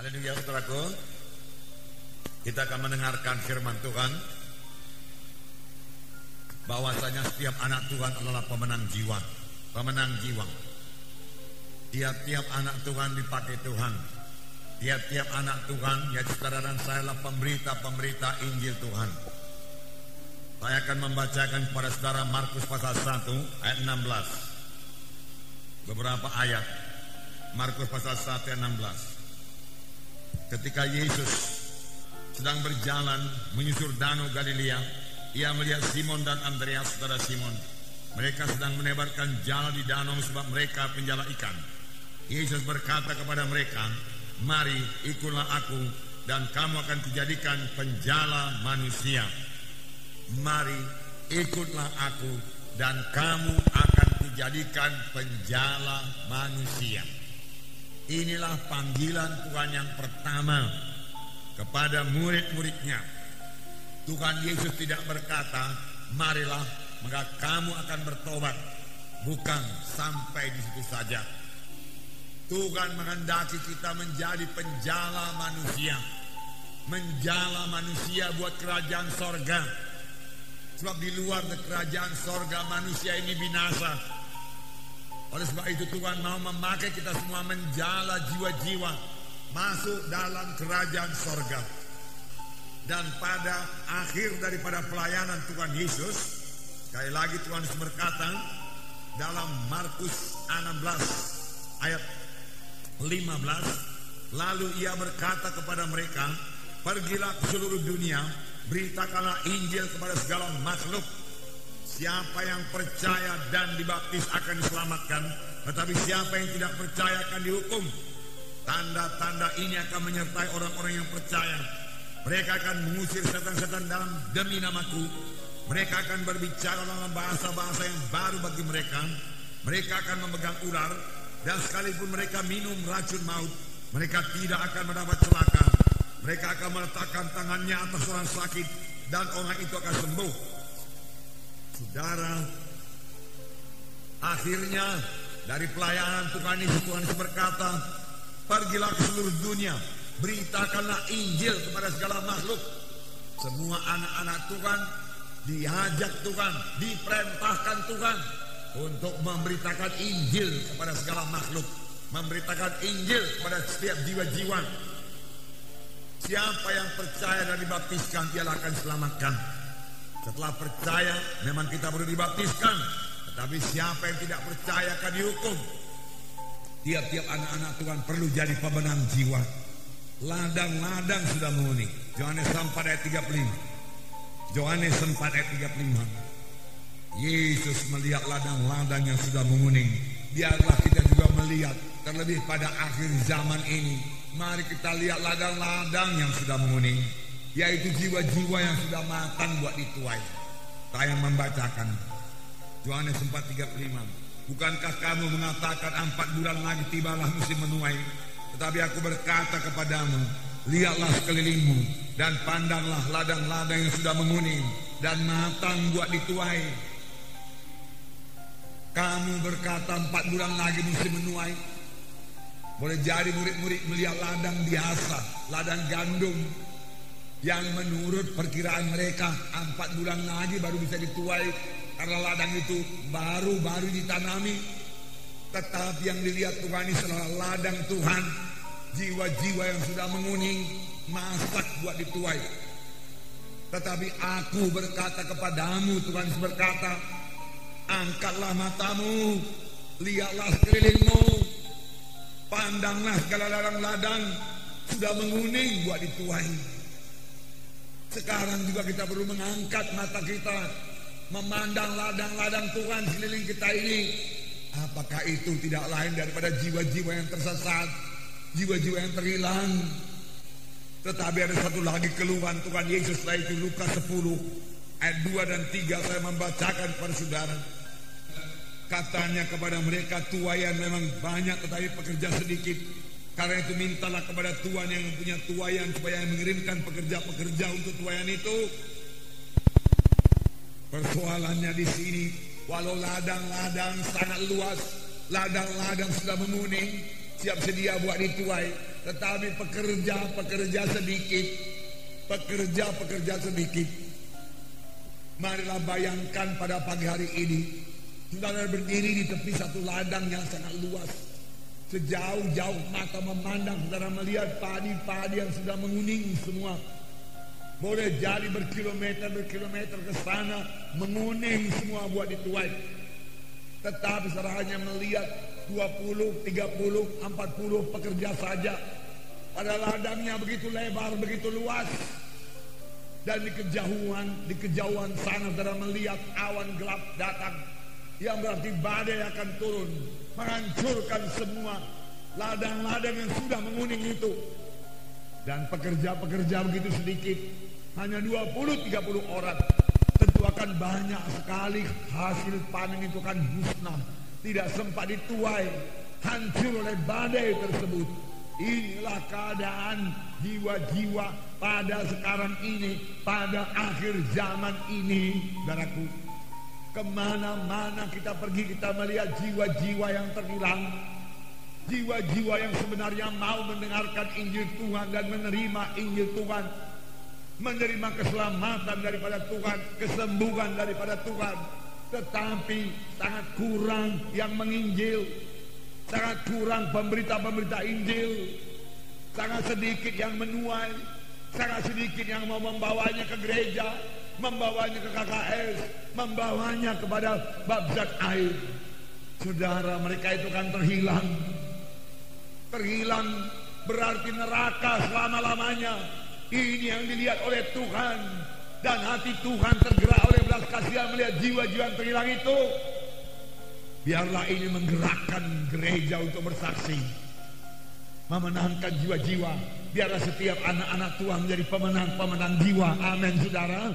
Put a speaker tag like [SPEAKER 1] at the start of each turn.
[SPEAKER 1] Haleluya saudaraku. Kita akan mendengarkan firman Tuhan bahwasanya setiap anak Tuhan adalah pemenang jiwa, pemenang jiwa. Tiap-tiap anak Tuhan dipakai Tuhan. Tiap-tiap anak Tuhan, ya saudara dan saya adalah pemberita-pemberita Injil Tuhan. Saya akan membacakan kepada saudara Markus pasal 1 ayat 16. Beberapa ayat. Markus pasal 1 ayat 16. Ketika Yesus sedang berjalan menyusur danau Galilea, ia melihat Simon dan Andreas, saudara Simon. Mereka sedang menebarkan jala di danau sebab mereka penjala ikan. Yesus berkata kepada mereka, Mari ikutlah aku dan kamu akan dijadikan penjala manusia. Mari ikutlah aku dan kamu akan dijadikan penjala manusia. Inilah panggilan Tuhan yang pertama kepada murid-muridnya. Tuhan Yesus tidak berkata, marilah maka kamu akan bertobat. Bukan sampai di situ saja. Tuhan menghendaki kita menjadi penjala manusia. Menjala manusia buat kerajaan sorga. Sebab di luar kerajaan sorga manusia ini binasa. Oleh sebab itu Tuhan mau memakai kita semua menjala jiwa-jiwa masuk dalam kerajaan sorga. Dan pada akhir daripada pelayanan Tuhan Yesus, sekali lagi Tuhan berkata dalam Markus 16 ayat 15, lalu ia berkata kepada mereka, pergilah ke seluruh dunia, beritakanlah Injil kepada segala makhluk. Siapa yang percaya dan dibaptis akan diselamatkan, tetapi siapa yang tidak percaya akan dihukum. Tanda-tanda ini akan menyertai orang-orang yang percaya. Mereka akan mengusir setan-setan dalam demi namaku. Mereka akan berbicara dalam bahasa-bahasa yang baru bagi mereka. Mereka akan memegang ular dan sekalipun mereka minum racun maut, mereka tidak akan mendapat celaka. Mereka akan meletakkan tangannya atas orang sakit dan orang itu akan sembuh. Saudara, akhirnya dari pelayanan Tuhan Yesus Tuhan berkata, pergilah ke seluruh dunia, beritakanlah Injil kepada segala makhluk. Semua anak-anak Tuhan diajak Tuhan, diperintahkan Tuhan untuk memberitakan Injil kepada segala makhluk, memberitakan Injil kepada setiap jiwa-jiwa. Siapa yang percaya dan dibaptiskan, dialah akan diselamatkan. Setelah percaya, memang kita perlu dibaptiskan. Tetapi siapa yang tidak percaya akan dihukum. Tiap-tiap anak-anak Tuhan perlu jadi pemenang jiwa. Ladang-ladang sudah menguning. Yohanes 4 ayat 35. Yohanes 4 ayat 35. Yesus melihat ladang-ladang yang sudah menguning. Biarlah kita juga melihat terlebih pada akhir zaman ini. Mari kita lihat ladang-ladang yang sudah menguning. Yaitu jiwa-jiwa yang sudah matang buat dituai. Saya membacakan. Yohanes 4.35. Bukankah kamu mengatakan empat bulan lagi tibalah musim menuai. Tetapi aku berkata kepadamu, lihatlah sekelilingmu dan pandanglah ladang-ladang yang sudah menguning dan matang buat dituai. Kamu berkata empat bulan lagi musim menuai. Boleh jadi murid-murid melihat ladang biasa, ladang gandum yang menurut perkiraan mereka empat bulan lagi baru bisa dituai karena ladang itu baru-baru ditanami. Tetapi yang dilihat Tuhan ini adalah ladang Tuhan, jiwa-jiwa yang sudah menguning, masak buat dituai. Tetapi aku berkata kepadamu, Tuhan berkata, angkatlah matamu, lihatlah sekelilingmu, pandanglah segala ladang-ladang sudah menguning buat dituai. Sekarang juga kita perlu mengangkat mata kita, memandang ladang-ladang Tuhan sekeliling kita ini. Apakah itu tidak lain daripada jiwa-jiwa yang tersesat, jiwa-jiwa yang terhilang, tetapi ada satu lagi keluhan Tuhan Yesus setelah itu Lukas 10 ayat 2 dan 3 saya membacakan kepada saudara. Katanya kepada mereka tuayan memang banyak tetapi pekerja sedikit. Karena itu mintalah kepada Tuhan yang punya tuayan supaya mengirimkan pekerja-pekerja untuk tuayan itu. Persoalannya di sini, walau ladang-ladang sangat luas, ladang-ladang sudah menguning, siap sedia buat dituai. Tetapi pekerja-pekerja sedikit. Pekerja-pekerja sedikit. Marilah bayangkan pada pagi hari ini. Saudara berdiri di tepi satu ladang yang sangat luas. Sejauh-jauh mata memandang, saudara melihat padi-padi yang sudah menguning semua. Boleh jadi berkilometer-berkilometer ke sana, menguning semua buat dituai. Tetapi saudara hanya melihat 20, 30, 40 pekerja saja. Pada ladangnya begitu lebar, begitu luas. Dan di kejauhan, di kejauhan sana saudara melihat awan gelap datang. Yang berarti badai akan turun. Menghancurkan semua ladang-ladang yang sudah menguning itu. Dan pekerja-pekerja begitu sedikit hanya 20-30 orang tentu akan banyak sekali hasil panen itu kan musnah tidak sempat dituai hancur oleh badai tersebut inilah keadaan jiwa-jiwa pada sekarang ini pada akhir zaman ini saudaraku ke mana-mana kita pergi kita melihat jiwa-jiwa yang terhilang. Jiwa-jiwa yang sebenarnya mau mendengarkan Injil Tuhan dan menerima Injil Tuhan. Menerima keselamatan daripada Tuhan, kesembuhan daripada Tuhan. Tetapi sangat kurang yang menginjil, sangat kurang pemberita-pemberita Injil, sangat sedikit yang menuai, sangat sedikit yang mau membawanya ke gereja, membawanya ke KKS, membawanya kepada babzat air. Saudara mereka itu kan terhilang. Terhilang berarti neraka selama-lamanya ini yang dilihat oleh Tuhan dan hati Tuhan tergerak oleh belas kasihan melihat jiwa-jiwa yang terhilang itu. Biarlah ini menggerakkan gereja untuk bersaksi. Memenangkan jiwa-jiwa. Biarlah setiap anak-anak Tuhan menjadi pemenang-pemenang jiwa. Amin saudara.